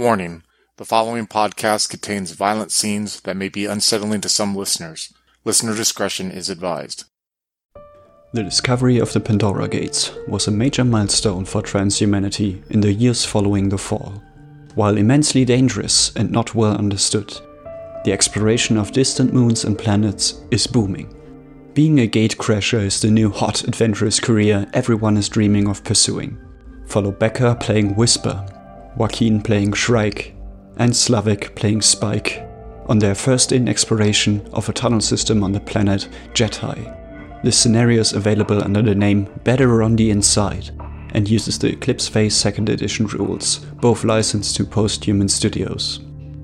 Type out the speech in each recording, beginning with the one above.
Warning the following podcast contains violent scenes that may be unsettling to some listeners. Listener discretion is advised. The discovery of the Pandora Gates was a major milestone for transhumanity in the years following the fall. While immensely dangerous and not well understood, the exploration of distant moons and planets is booming. Being a gatecrasher is the new hot adventurous career everyone is dreaming of pursuing. Follow Becker playing Whisper, Joaquin playing Shrike, and Slavik playing Spike on their first in exploration of a tunnel system on the planet Jetai. This scenario is available under the name Better on the Inside and uses the Eclipse Phase 2nd Edition rules, both licensed to Posthuman Studios.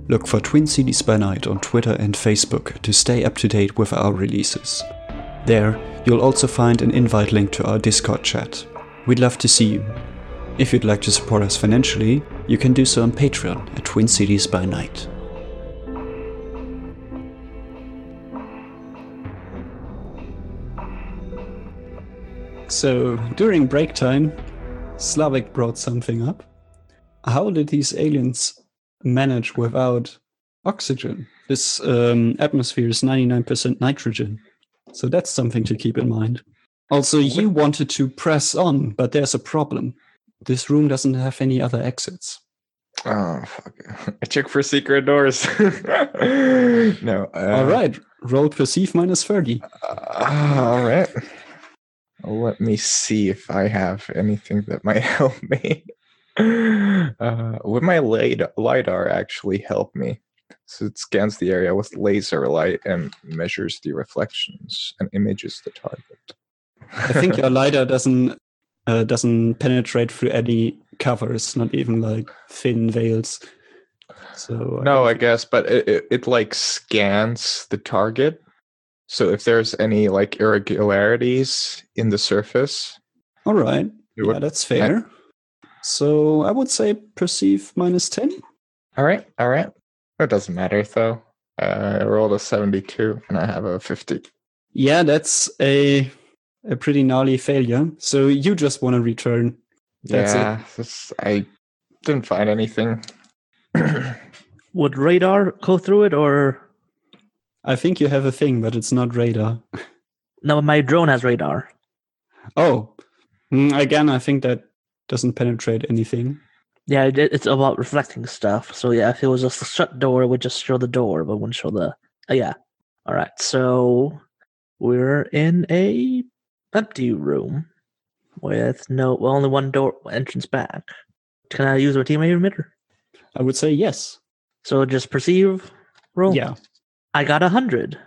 Look for Twin Cities by Night on Twitter and Facebook to stay up to date with our releases. There, you'll also find an invite link to our Discord chat. We'd love to see you. If you'd like to support us financially, you can do so on Patreon at Twin Cities by Night. So, during break time, Slavik brought something up. How did these aliens manage without oxygen? This um, atmosphere is 99% nitrogen. So that's something to keep in mind. Also, you wanted to press on, but there's a problem. This room doesn't have any other exits. Oh, fuck. I check for secret doors. no. Uh, All right. Roll perceive minus 30. uh, all right. Let me see if I have anything that might help me. Uh, would my lid- LiDAR actually help me? So it scans the area with laser light and measures the reflections and images the target. I think your LiDAR doesn't uh, doesn't penetrate through any covers, not even like thin veils. So no, don't I guess, but it, it, it like scans the target. So if there's any like irregularities in the surface, All right. Yeah, would- that's fair. So I would say perceive minus 10. all right, all right. It doesn't matter though. Uh, I rolled a 72 and I have a 50. Yeah, that's a a pretty gnarly failure. So you just want to return. That's it. yeah, this- I didn't find anything. Would radar go through it or I think you have a thing, but it's not radar. no? My drone has radar. Oh, Mm, again, I think that doesn't penetrate anything. Yeah, it, it's about reflecting stuff. So yeah, if it was just a shut door, it would just show the door, but wouldn't show the. Oh yeah. All right. So we're in a empty room with no, well, only one door entrance back. Can I use a T-ray emitter? I would say yes. So just perceive roll. Yeah. I got a hundred.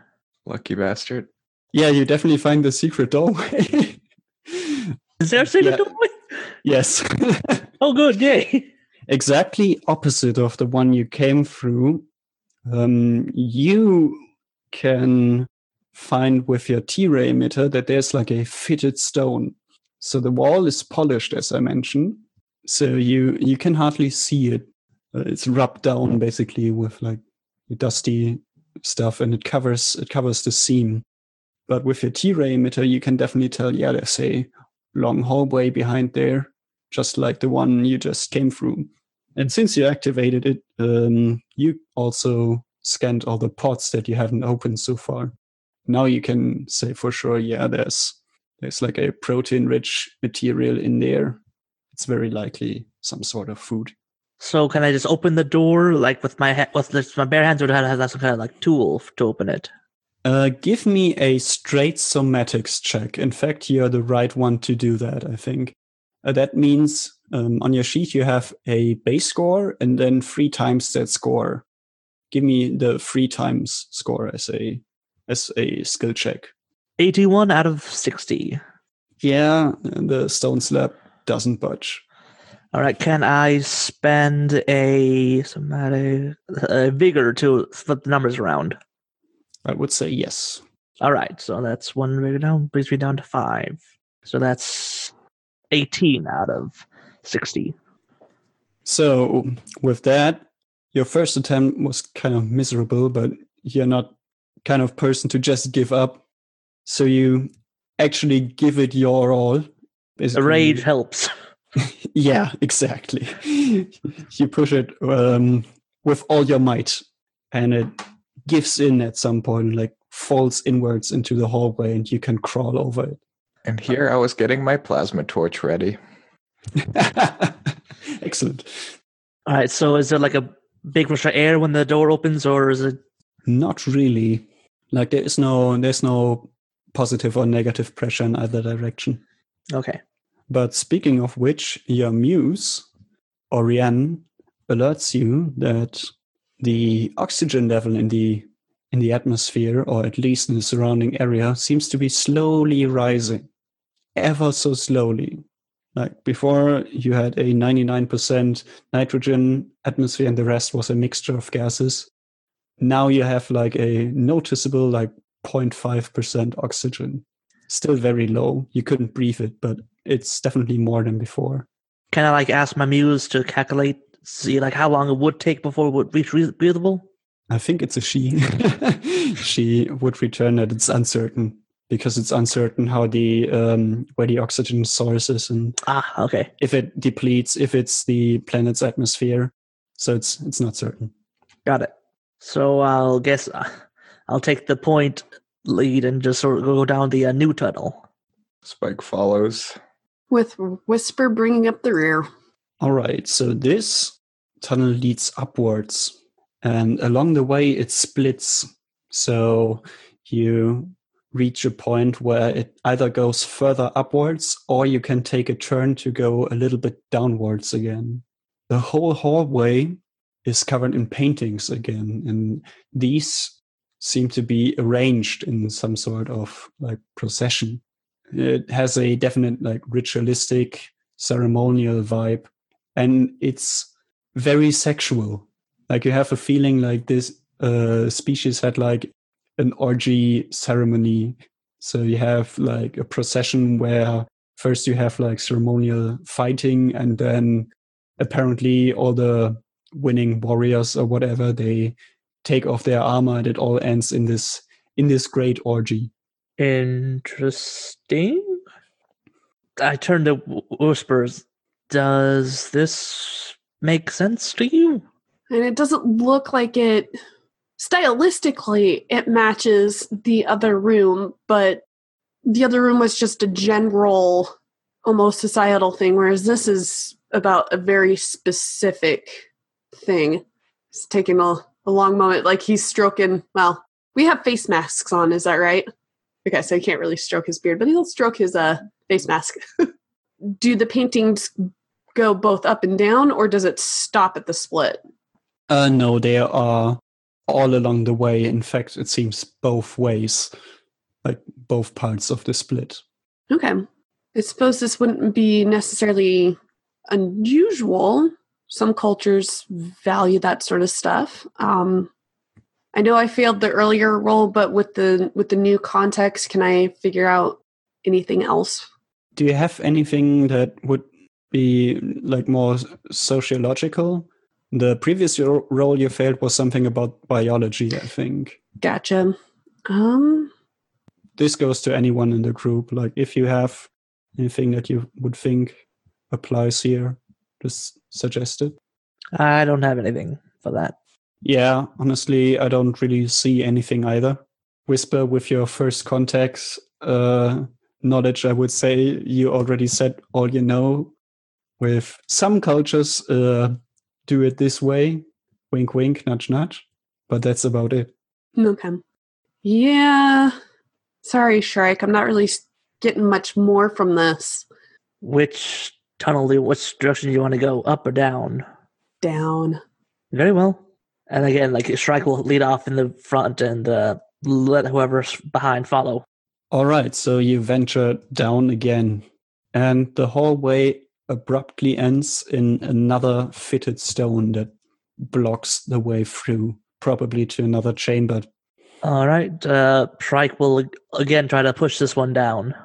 Lucky bastard. Yeah, you definitely find the secret doorway. Is there a secret Yeah. doorway? yes. Oh, good. Yay. exactly opposite of the one you came through. Um, you can find with your T-ray emitter that there's like a fitted stone. So the wall is polished, as I mentioned. So you you can hardly see it. Uh, it's rubbed down basically with like dusty stuff, and it covers it covers the seam. But with your T-ray emitter, you can definitely tell. Yeah, there's a long hallway behind there just like the one you just came through. And since you activated it, um, you also scanned all the ports that you haven't opened so far. Now you can say for sure, yeah, there's there's like a protein-rich material in there. It's very likely some sort of food. So can I just open the door like with my ha- with my bare hands, or do I have some kind of like tool to open it? Uh, give me a straight somatics check. In fact, you're the right one to do that, I think. Uh, that means um, on your sheet you have a base score and then three times that score. Give me the three times score as a as a skill check. Eighty-one out of sixty. Yeah, and the stone slab doesn't budge. All right. Can I spend a somatic a vigor to flip the numbers around? I would say yes. All right. So that's one vigor down, brings me down to five. So that's eighteen out of sixty. So with that, your first attempt was kind of miserable, but you're not kind of person to just give up. So you actually give it your all. The Basically, rage helps. Yeah, exactly. you push it um, with all your might, and it gives in at some point, like falls inwards into the hallway, and you can crawl over it. And here I was getting my plasma torch ready. Excellent. All right. So is there like a big rush of air when the door opens, or is it? Not really. Like there is no there's no positive or negative pressure in either direction. Okay. But speaking of which, your muse, Oriane, alerts you that the oxygen level in the in the atmosphere, or at least in the surrounding area, seems to be slowly rising, ever so slowly. Like before, you had a 99% nitrogen atmosphere, and the rest was a mixture of gases. Now you have like a noticeable, like 0.5% oxygen. Still very low. You couldn't breathe it, but it's definitely more than before. Can I like ask my muse to calculate, see like how long it would take before it would reach breathable? I think it's a she. she would return that it's uncertain because it's uncertain how the um, where the oxygen source is and Ah, okay. if it depletes, if it's the planet's atmosphere. So it's it's not certain. Got it. So I'll guess uh, I'll take the point lead and just sort of go down the uh, new tunnel. Spike follows. With Whisper bringing up the rear. All right, so this tunnel leads upwards, and along the way it splits. So you reach a point where it either goes further upwards or you can take a turn to go a little bit downwards again. The whole hallway is covered in paintings again, and these seem to be arranged in some sort of like procession. It has a definite like ritualistic ceremonial vibe and it's very sexual. Like you have a feeling like this uh, species had like an orgy ceremony. So you have like a procession where first you have like ceremonial fighting, and then apparently all the winning warriors or whatever they take off their armor, and it all ends in this in this great orgy. Interesting. I turned to Whispers. Does this make sense to you? And it doesn't look like it stylistically it matches the other room, but the other room was just a general almost societal thing, whereas this is about a very specific thing. It's taking a, a long moment, like he's stroking well, we have face masks on, is that right? Okay, so he can't really stroke his beard, but he'll stroke his uh face mask. Do the paintings go both up and down or does it stop at the split? Uh, no, they are all along the way. In fact, it seems both ways, like both parts of the split. Okay. I suppose this wouldn't be necessarily unusual. Some cultures value that sort of stuff. Um, I know I failed the earlier role, but with the with the new context, can I figure out anything else? Do you have anything that would be like more sociological? The previous role you failed was something about biology, I think. Gotcha. Um, This goes to anyone in the group. Like, if you have anything that you would think applies here, just suggested? I don't have anything for that. Yeah, honestly, I don't really see anything either. Whisper, with your first contacts uh, knowledge, I would say you already said all you know. With some cultures, uh, do it this way wink, wink, nudge, nudge. But that's about it. okay. Yeah. Sorry, Shrike. I'm not really getting much more from this. Which tunnel, do- which direction do you want to go, up or down? Down. Very well. And again, like Shrike will lead off in the front and uh, let whoever's behind follow. All right, so you venture down again, and the hallway abruptly ends in another fitted stone that blocks the way through, probably to another chamber. All right. Uh, Shrike will again try to push this one down.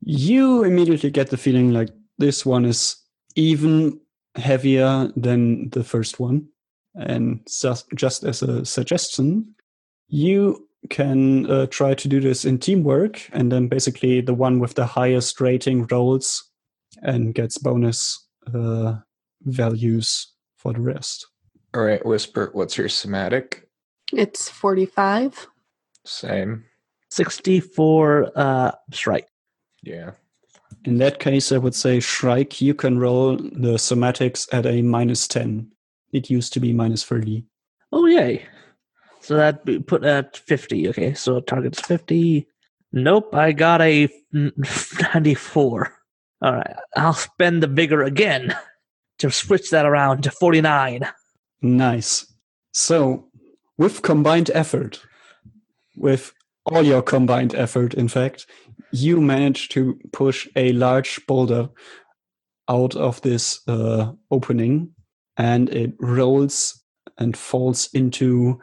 You immediately get the feeling like this one is even heavier than the first one. And just, just as a suggestion, you can uh, try to do this in teamwork, and then basically the one with the highest rating rolls and gets bonus uh, values for the rest. All right, Whisper, what's your somatic? It's 45. Same. 64 uh, strike. Yeah. In that case, I would say Shrike, you can roll the somatics at a minus 10. It used to be minus 30. Oh, yay. So that be put at 50. Okay, so target's 50. Nope, I got a 94. All right, I'll spend the vigor again to switch that around to 49. Nice. So, with combined effort, with all your combined effort, in fact, you manage to push a large boulder out of this uh, opening and it rolls and falls into,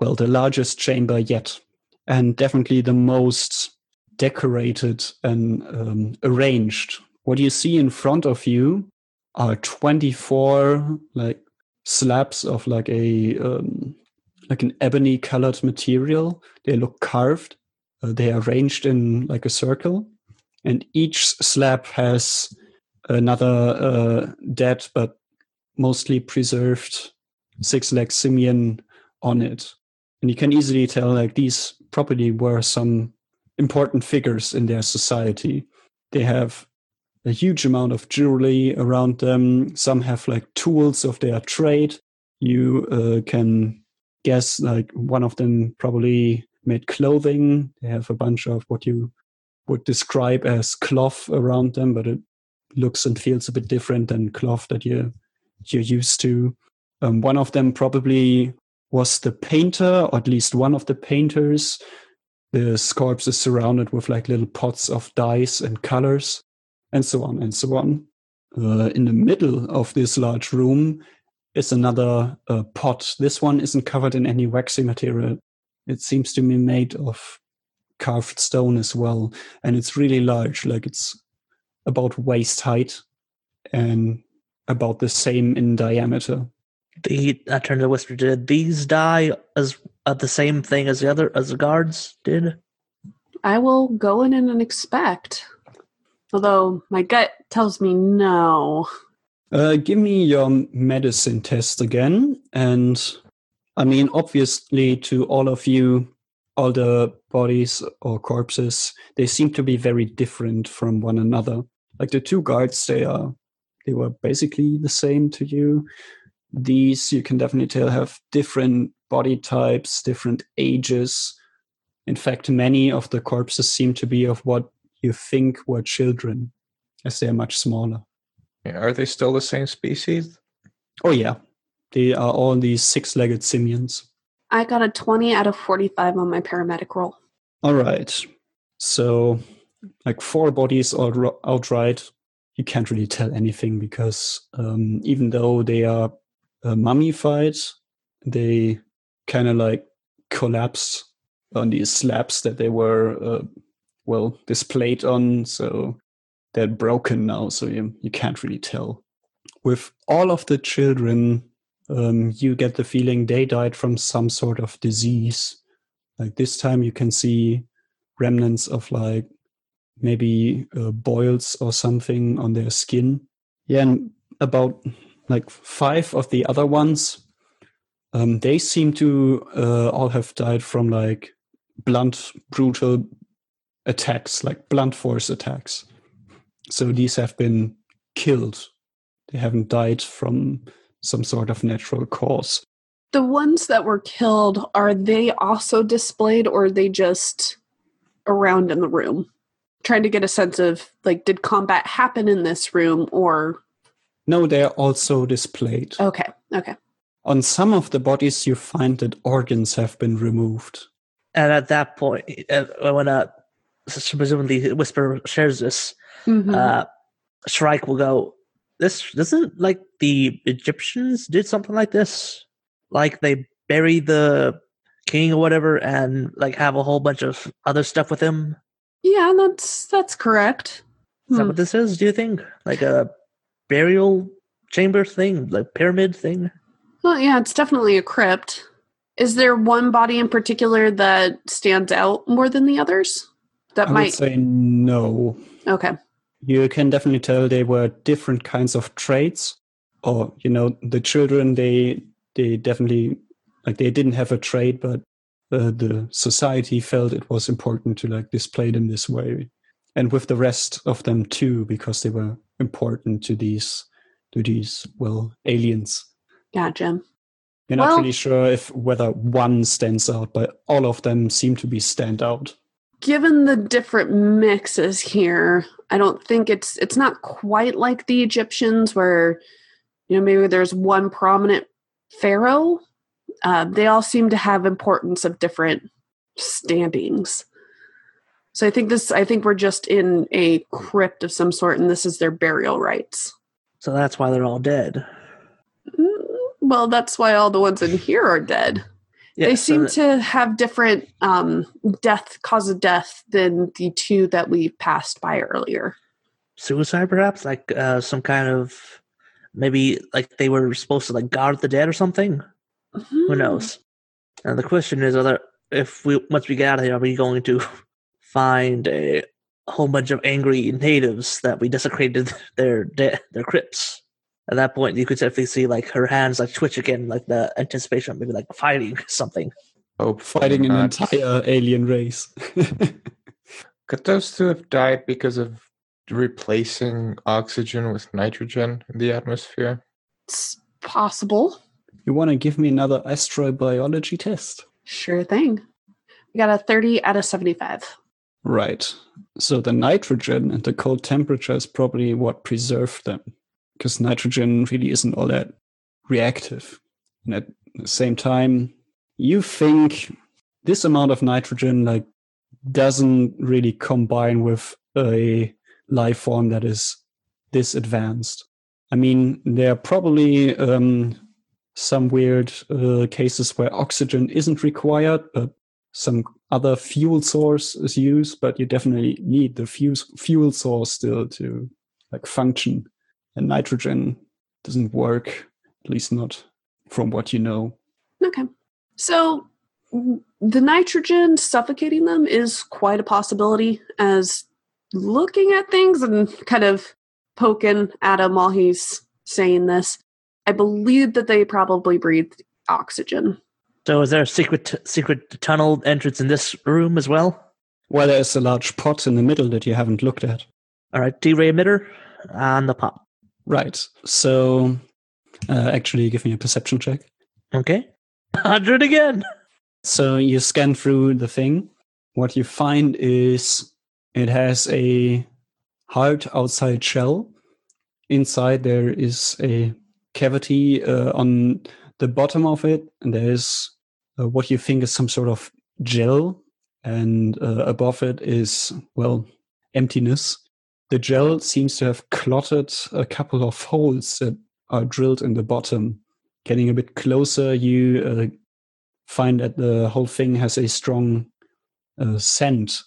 well, the largest chamber yet. And definitely the most decorated and um, arranged. What you see in front of you are 24 like slabs of like a um, like an ebony colored material. They look carved. Uh, they are arranged in like a circle, and each slab has another uh, dead but mostly preserved six-legged simian on it. And you can easily tell like these probably were some important figures in their society. They have a huge amount of jewelry around them. Some have like tools of their trade. You uh, can guess like one of them probably made clothing. They have a bunch of what you would describe as cloth around them, but it looks and feels a bit different than cloth that you you're used to. Um, one of them probably was the painter, or at least one of the painters. The corpse is surrounded with like little pots of dyes and colors and so on and so on. Uh, in the middle of this large room is another uh, pot. This one isn't covered in any waxy material. It seems to be made of carved stone as well, and it's really large. Like it's about waist height and about the same in diameter. The I turned to whisper. Did these die as uh, the same thing as the other as the guards did? I will go in and inspect. Although my gut tells me no. Uh, give me your medicine test again. And I mean, obviously, to all of you, all the bodies or corpses, they seem to be very different from one another. Like the two guards, they are they were basically the same to you. These you can definitely tell have different body types, different ages. In fact, many of the corpses seem to be of what you think were children, as they are much smaller. yeah. Are they still the same species? Oh, yeah. They are all these six legged simians. I got a 20 out of 45 on my paramedic roll. All right. So, like four bodies all outright, you can't really tell anything because um, even though they are uh, mummified, they kind of like collapsed on these slabs that they were uh, well displayed on so they're broken now so you, you can't really tell with all of the children um, you get the feeling they died from some sort of disease like this time you can see remnants of like maybe uh, boils or something on their skin yeah and about like five of the other ones um, they seem to uh, all have died from like blunt brutal attacks, like blunt force attacks. So these have been killed. They haven't died from some sort of natural cause. The ones that were killed, are they also displayed or are they just around in the room? Trying to get a sense of like, did combat happen in this room or. No, they are also displayed. Okay, okay. On some of the bodies, you find that organs have been removed. And at that point, uh, when uh, presumably Whisper shares this, Mhm. uh, Shrike will go. This doesn't like the Egyptians did something like this, like they bury the king or whatever, and like have a whole bunch of other stuff with him. yeah, that's that's correct. Is that Hmm. what this is? Do you think like a burial chamber thing, like pyramid thing? Well, yeah, it's definitely a crypt. Is there one body in particular that stands out more than the others? That I would might. say no. Okay. You can definitely tell they were different kinds of traits. Or you know, the children they they definitely like they didn't have a trait, but uh, the society felt it was important to like display them this way, and with the rest of them too, because they were important to these to these well aliens. Gotcha. You're not Well- really sure if whether one stands out, but all of them seem to be stand out. Given the different mixes here, I don't think it's it's not quite like the Egyptians where you know maybe there's one prominent pharaoh. Uh, they all seem to have importance of different standings. So I think this I think we're just in a crypt of some sort and this is their burial rites. So that's why they're all dead. Mm, Well, that's why all the ones in here are dead. Yeah, they so seem that- to have different um, death cause of death than the two that we passed by earlier. suicide, perhaps, like uh, some kind of maybe like they were supposed to like guard the dead or something. Hmm. Who knows? And the question is, are there, if we once we get out of here, are we going to find a whole bunch of angry natives that we desecrated their de- their crypts? At that point, you could definitely see like her hands like twitch again, like the anticipation of maybe like fighting something. Oh, Fighting an not. entire alien race. Could those two have died because of replacing oxygen with nitrogen in the atmosphere? It's possible. you want to give me another astrobiology test? Sure thing. We got a 30 out of 75. Right. So the nitrogen and the cold temperature is probably what preserved them. Because nitrogen really isn't all that reactive. And at the same time, you think this amount of nitrogen like doesn't really combine with a life form that is this advanced. I mean, there are probably um, some weird uh, cases where oxygen isn't required, but some other fuel source is used, but you definitely need the fuel fuel source still to like function. And nitrogen doesn't work, at least not from what you know. Okay. So the nitrogen suffocating them is quite a possibility as looking at things and kind of poking at him while he's saying this. I believe that they probably breathed oxygen. So, is there a secret secret tunnel entrance in this room as well? Well, there's a large pot in the middle that you haven't looked at. All right, T-ray emitter and the pop. Right. So, uh, actually, give me a perception check. Okay, hundred again. So you scan through the thing. What you find is it has a hard outside shell. Inside there is a cavity uh, on the bottom of it, and there's uh, what you think is some sort of gel, and uh, above it is well emptiness. The gel seems to have clotted a couple of holes that are drilled in the bottom. Getting a bit closer, you uh, find that the whole thing has a strong uh, scent.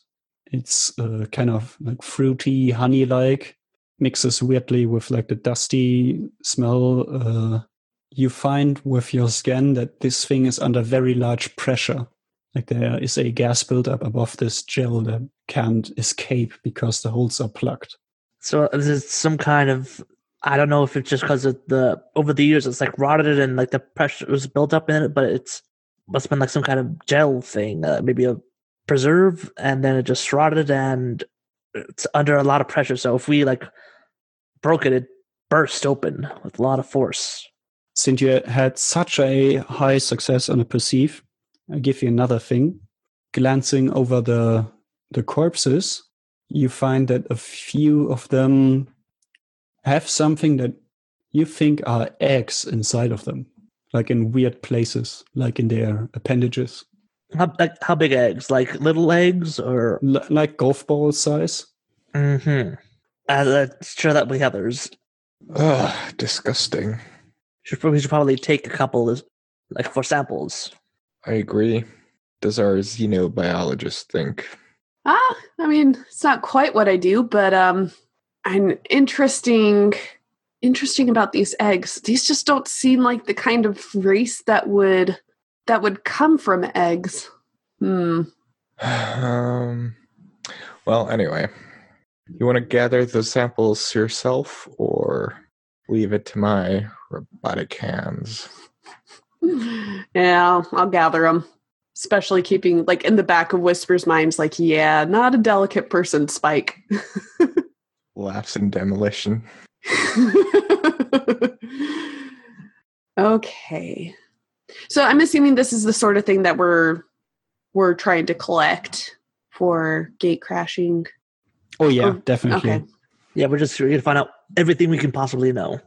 It's uh, kind of like fruity, honey-like, mixes weirdly with like the dusty smell. Uh, you find with your scan that this thing is under very large pressure. Like there is a gas buildup above this gel that can't escape because the holes are plugged. So this is some kind of I don't know if it's just because of the over the years it's like rotted and like the pressure was built up in it, but it's must have been like some kind of gel thing, uh, maybe a preserve, and then it just rotted and it's under a lot of pressure. So if we like broke it, it burst open with a lot of force. Since you had such a high success on a perceive, I'll give you another thing. Glancing over the the corpses, you find that a few of them have something that you think are eggs inside of them, like in weird places, like in their appendages, How like how big eggs? Like little eggs or? L- like golf ball size. Mm-hmm. Uh, let's sure that we have others. Ugh, disgusting. Should we should probably take a couple as like for samples. I agree. Does our xenobiologist think? Ah, I mean, it's not quite what I do, but um an interesting interesting about these eggs. These just don't seem like the kind of race that would that would come from eggs. Hmm. Um. Well, anyway, You want to gather the samples yourself or leave it to my robotic hands? Yeah, I'll gather them. Especially keeping like in the back of Whisper's mind's like, yeah, not a delicate person, Spike. Laughs and demolition. okay. So I'm assuming this is the sort of thing that we're we're trying to collect for gate crashing. Oh yeah, Oh, definitely. Okay. Yeah, we're just here to find out everything we can possibly know.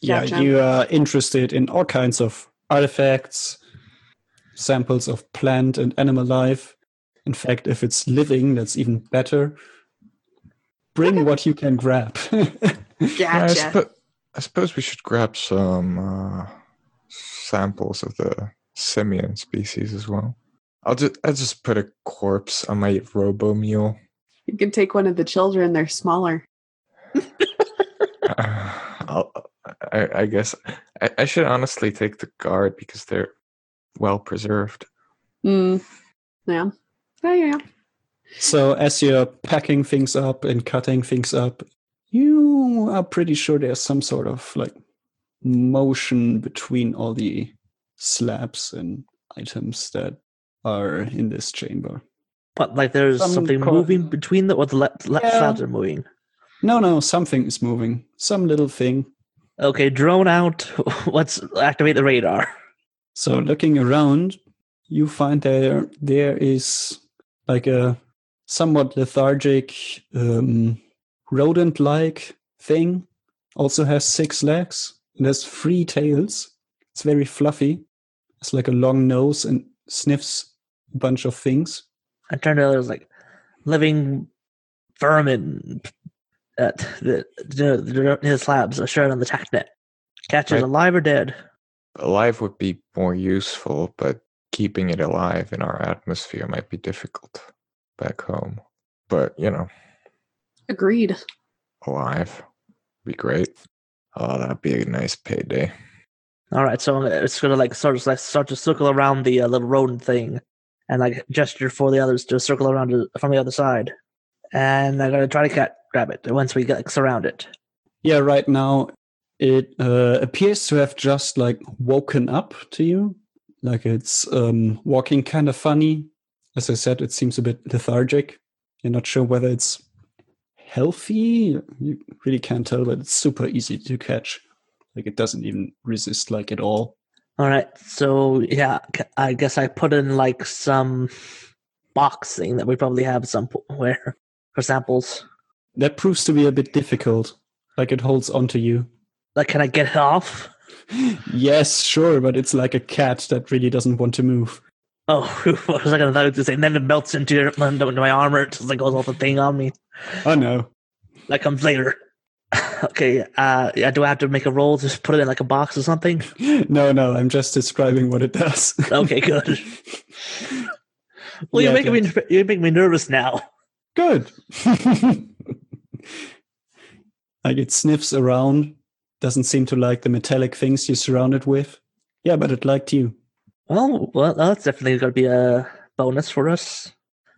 Yeah, Gotcha. you are interested in all kinds of artifacts, samples of plant and animal life. In fact, if it's living, that's even better. Bring what you can grab. Yeah, I, Gotcha. I suppose we should grab some uh, samples of the simian species as well. I'll just I'll just put a corpse on my robo mule. You can take one of the children, they're smaller. I'll, I, I guess I, I should honestly take the guard because they're well preserved. Mm. Yeah. Oh, yeah. so, as you're packing things up and cutting things up, you are pretty sure there's some sort of like motion between all the slabs and items that are in this chamber. But like there's Some something co- moving between the or the le- le- Yeah. slabs are moving. No, no, something is moving. Some little thing. Okay, drone out. Let's activate the radar. So looking around, you find there there is like a somewhat lethargic um, rodent-like thing. Also has six legs. It has three tails. It's very fluffy. It's like a long nose and sniffs a bunch of things. I turned out there's like living vermin at the, the, the his slabs are shared on the TACnet. Catches Right. alive or dead. Alive would be more useful, but keeping it alive in our atmosphere might be difficult back home. But you know, Agreed. alive be great. Oh, that'd be a nice payday. All right, so it's gonna like sort of like start to circle around the uh, little rodent thing, and like gesture for the others to circle around to, from the other side, and I'm gonna try to cat grab it once we get like, surround it. Yeah, right now it uh, appears to have just like woken up to you. Like it's um, walking kind of funny. As I said, it seems a bit lethargic. You're not sure whether it's healthy. You really can't tell, but it's super easy to catch. Like it doesn't even resist like at all. All right, so yeah, i guess I put in like some box thing that we probably have somewhere for samples. That proves to be a bit difficult. Like it holds onto you. Like, can I get it off? yes, sure, but it's like a cat that really doesn't want to move. Oh, what was I thought to say? And then it melts into, your, into my armor. It just like goes off the thing on me. Oh no. That comes later. okay, uh, yeah. Do I have to make a roll? Just put it in like a box or something? No, no, I'm just describing what it does. Okay, good. Well, Yeah, you're making me—you're making me nervous now. Good. like it sniffs around, doesn't seem to like the metallic things you surround it with. Yeah, but it liked you. Well, well, that's definitely going to be a bonus for us.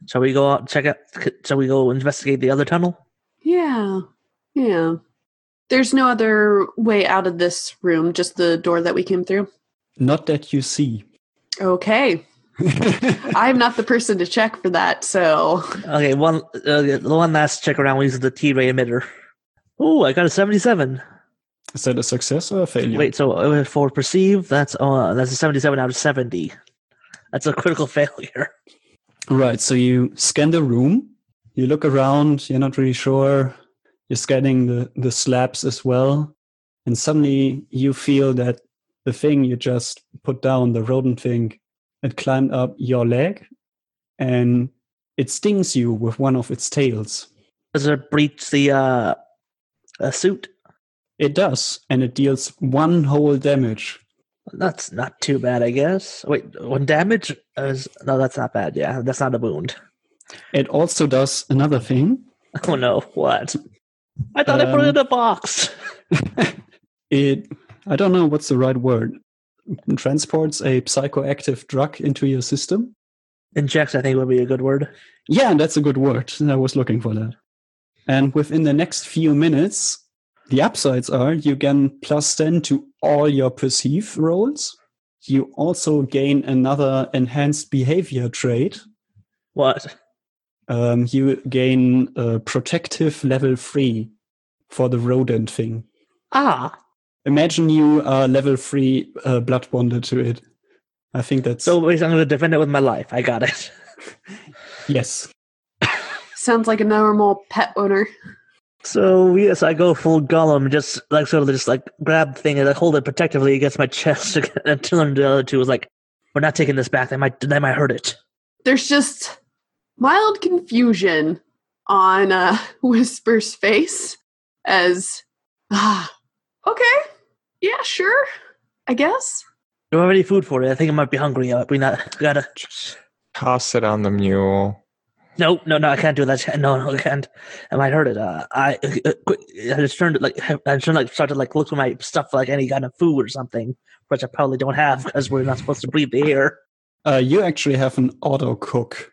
Shall we go out check out? Shall we go investigate the other tunnel? Yeah. Yeah. There's no other way out of this room, just the door that we came through. Not that you see. Okay. I'm not the person to check for that, so Okay, one uh, one last check around We use the T-ray emitter. Oh, I got a seventy-seven. Is that a success or a failure? Wait, so uh, for perceive, that's uh, that's a seventy-seven out of seventy. That's a critical failure. Right. So you scan the room. You look around. You're not really sure. You're scanning the, the slabs as well. And suddenly you feel that the thing you just put down, the rodent thing, it climbed up your leg and it stings you with one of its tails. Does it breach the uh, uh, suit? It does. And it deals one whole damage. That's not too bad, I guess. Wait, one damage is no, that's not bad. Yeah, that's not a wound. It also does another thing. Oh no, what? I thought I put it in Um, a box. It, I don't know what's the right word, transports a psychoactive drug into your system. Injects, I think, would be a good word. Yeah, that's a good word. I was looking for that. And within the next few minutes, the upsides are you gain plus 10 to all your perceive rolls. You also gain another enhanced behavior trait. What? Um, you gain a protective level 3 for the rodent thing. Ah, Imagine you are level 3 uh, blood bonded to it. I think that's. so I'm going to defend it with my life. I got it. yes. Sounds like a normal pet owner. So yes, I go full Gollum, just like sort of just like grab the thing and I hold it protectively against my chest and turn to the other two. Was like, we're not taking this back. They might, they might hurt it. There's just mild confusion on uh, Whisper's face as, ah, okay, yeah, sure, I guess. Do I have any food for it? I think I might be hungry. Uh, we not gotta. Toss it on the mule. No, no, no! I can't do that. No, no, I can't. I might hurt it. Uh, I, uh, I just turned like I just like started like look at my stuff for like any kind of food or something, which I probably don't have because we're not supposed to breathe the air. Uh, you actually have an auto cook.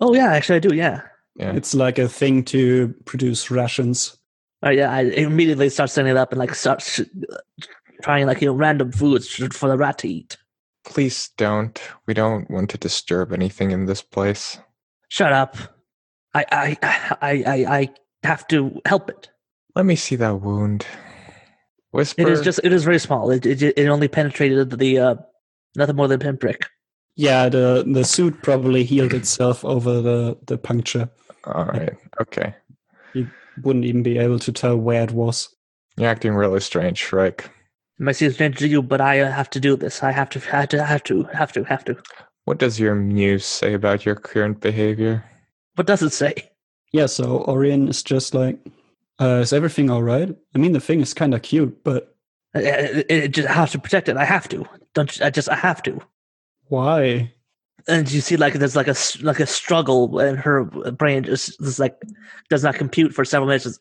Oh yeah, actually I do. Yeah. Yeah. It's like a thing to produce rations. Oh yeah, I immediately start setting it up and like start sh- trying like you know random foods for the rat to eat. Please don't. We don't want to disturb anything in this place. Shut up! I I I I, I have to help it. Let me see that wound. Whisper. It is just it is very small. It it, it only penetrated the uh nothing more than a pinprick. Yeah, the the suit probably healed itself over the the puncture. All right. Okay. You wouldn't even be able to tell where it was. You're acting really strange, Shrek. It might seem strange to you, but I uh, have to do this. I have to have to have to have to have to. What does your muse say about your current behavior? What does it say? Yeah, so Orion is just like, uh, is everything all right? I mean, the thing is kind of cute, but It, it, it just I have to protect it. I have to. Don't you- I just I have to. why? And you see, like there's like a s- like a struggle, and her brain just, just like does not compute for several minutes. Just,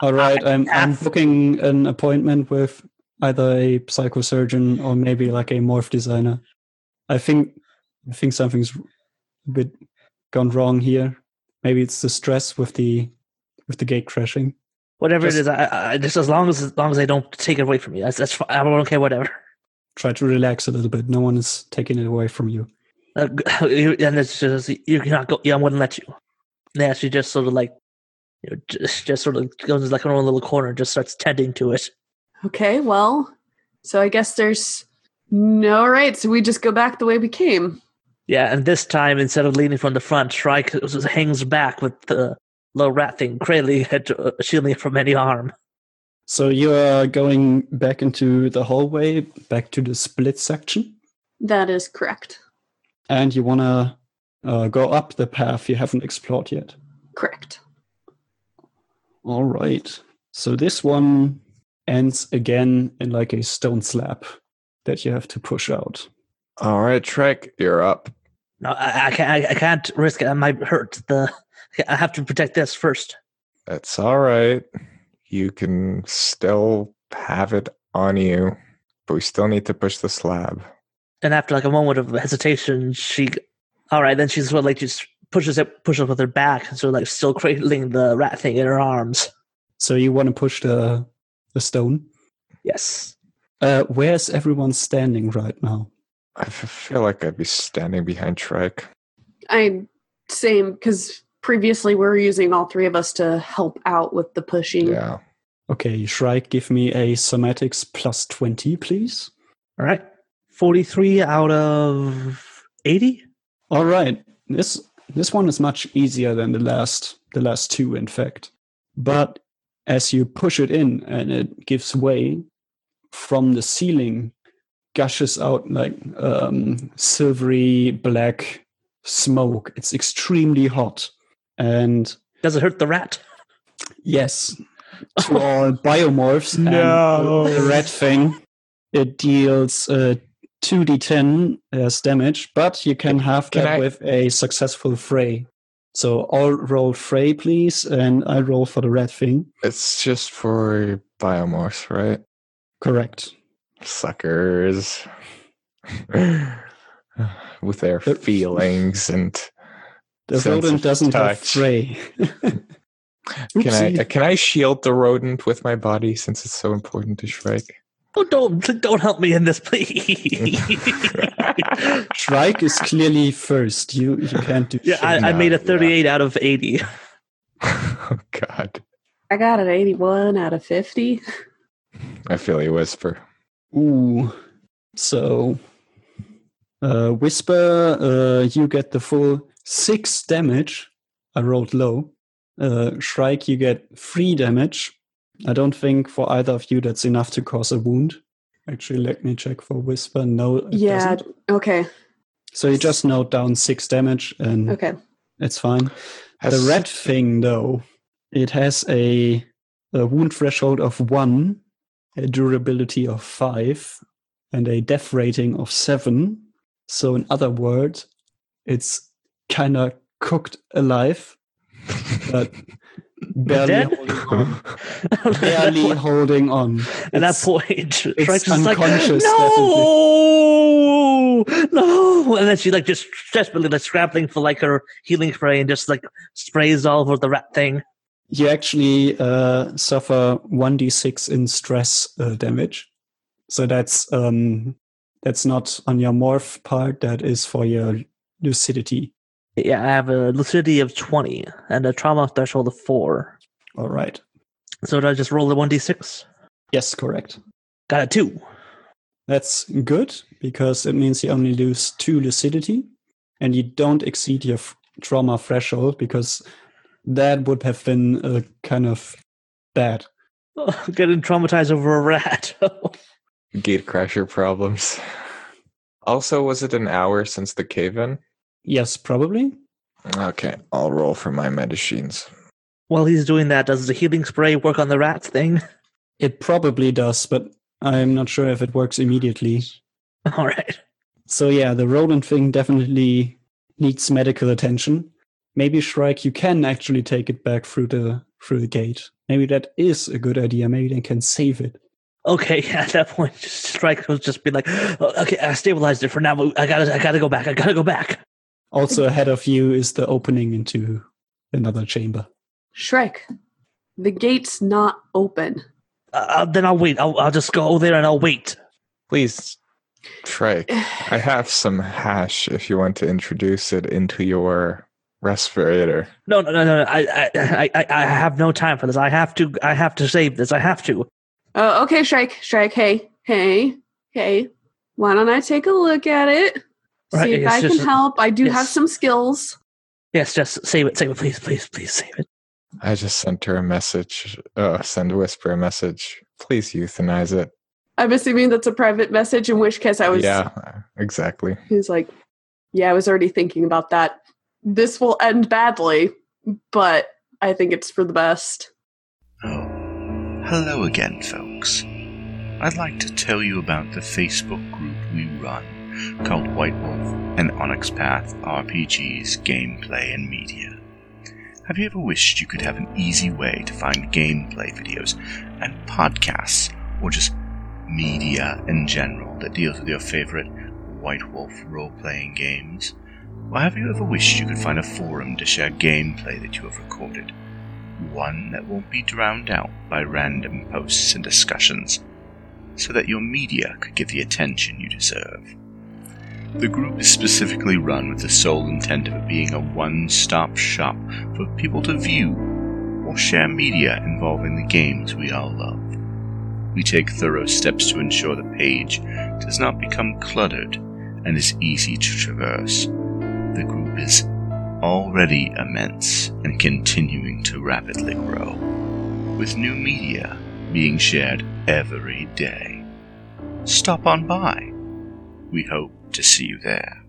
All right, ah, I'm, I'm ah. booking an appointment with either a psychosurgeon or maybe like a morph designer. I think I think something's a bit gone wrong here. Maybe it's the stress with the with the gate crashing. Whatever Just- it is, I, I just as long as as long as I don't take it away from you, that's, that's fine. I don't care. Whatever. Try to relax a little bit. No one is taking it away from you. Uh, and it's just you cannot go. Yeah, I wouldn't let you. Yeah, she just sort of like, you know, just just sort of goes like in her own little corner and just starts tending to it. Okay, well, so I guess there's no right. So we just go back the way we came. Yeah, and this time instead of leaning from the front, Shrike hangs back with the little rat thing, cradling it, uh, shielding it from any harm. So you are going back into the hallway, back to the split section, That is correct. and you want to uh, go up the path you haven't explored yet. Correct. All right. So this one ends again in like a stone slab that you have to push out. All right, Shrek, you're up. No, I, I can't. I, I can't risk it. I might hurt the. I have to protect this first. That's all right. You can still have it on you, but we still need to push the slab. And after like a moment of hesitation, she, all right, then she's sort of like just pushes it, pushes it with her back, and sort of like still cradling the rat thing in her arms. So you want to push the the stone. Yes. Uh, where's everyone standing right now? I f- feel like I'd be standing behind Shrek. I same because previously we were using all three of us to help out with the pushing. Yeah. Okay, Shrike, give me a somatics plus twenty, please. All right. Forty-three out of eighty. All right. This this one is much easier than the last the last two, in fact. But as you push it in and it gives way, from the ceiling gushes out like um, silvery black smoke. It's extremely hot, and Does it hurt the rat? yes, to all biomorphs No. and the red thing, it deals uh, 2d10 as damage, but you can have Can that I- with a successful fray. So all roll fray, please, and I roll for the red thing. It's just for biomorphs, right? Correct. Suckers. With their feelings and The Sense rodent of doesn't have touch. Can I can I shield the rodent with my body since it's so important to Shrike? Oh, don't don't help me in this, please. Shrike is clearly first. You you can't do. yeah. I, I made a yeah. 38 out of 80. oh God. I got an 81 out of 50. I feel you whisper. Ooh. So, uh, Whisper, uh, you get the full six damage. I rolled low. Uh, Shrike, you get three damage. I don't think for either of you that's enough to cause a wound. Actually, let me check for Whisper. No, it Yeah. doesn't. Okay. So you just note down six damage and Okay. it's fine. Has- The red thing, though, it has a, a wound threshold of one, a durability of five, and a death rating of seven. So, in other words, it's kind of cooked alive, but barely holding on. Barely holding on. At that It's- point, just like, unconscious, no, no, and then she like just desperately like scrabbling for like her healing spray and just like sprays all over the rat thing. You actually uh, suffer 1d6 in stress uh, damage. So that's um, that's not on your morph part. That is for your lucidity. Yeah, I have a lucidity of twenty and a trauma threshold of four. All right. So did I just roll the one d six? Yes, correct. Got a two. That's good because it means you only lose two lucidity, and you don't exceed your f- trauma threshold because that would have been uh, kind of bad. Oh, getting traumatized over a rat. Gatecrasher problems. Also, was it an hour since the cave in? Yes, probably. Okay, I'll roll for my medicines. While he's doing that, does the healing spray work on the rat thing? It probably does, but I'm not sure if it works immediately. All right. So yeah, the rodent thing definitely needs medical attention. Maybe Shrike, you can actually take it back through the through the gate. Maybe that is a good idea. Maybe they can save it. Okay, at that point, just Strike will just be like, "Oh, "Okay, I stabilized it for now. But I gotta, I gotta go back. I gotta go back." Also ahead of you is the opening into another chamber. Shrek, the gate's not open. Uh, then I'll wait. I'll, I'll just go there and I'll wait. Please, Shrike, I have some hash if you want to introduce it into your respirator. No, no, no, no. no. I, I, I, I have no time for this. I have to, I have to save this. I have to. Uh, okay, Shrek, Shrek, hey, hey, hey. Why don't I take a look at it? See if yes, I can help. I do have some skills. Yes, just save it, save it, please, please, please save it. I just sent her a message. Uh, send Whisper a message. Please euthanize it. I'm assuming that's a private message, in which case I was. yeah, exactly. He's like, yeah, I was already thinking about that. This will end badly, but I think it's for the best. Oh, hello again, folks. I'd like to tell you about the Facebook group we run called White Wolf and Onyx Path RPGs Gameplay and Media. Have you ever wished you could have an easy way to find gameplay videos and podcasts, or just media in general that deals with your favorite White Wolf role playing games? Or have you ever wished you could find a forum to share gameplay that you have recorded? one that won't be drowned out by random posts and discussions, so that your media could get the attention you deserve. The group is specifically run with the sole intent of it being a one stop shop for people to view or share media involving the games we all love. We take thorough steps to ensure the page does not become cluttered and is easy to traverse. The group is already immense and continuing to rapidly grow, with new media being shared every day. Stop on by. We hope to see you there.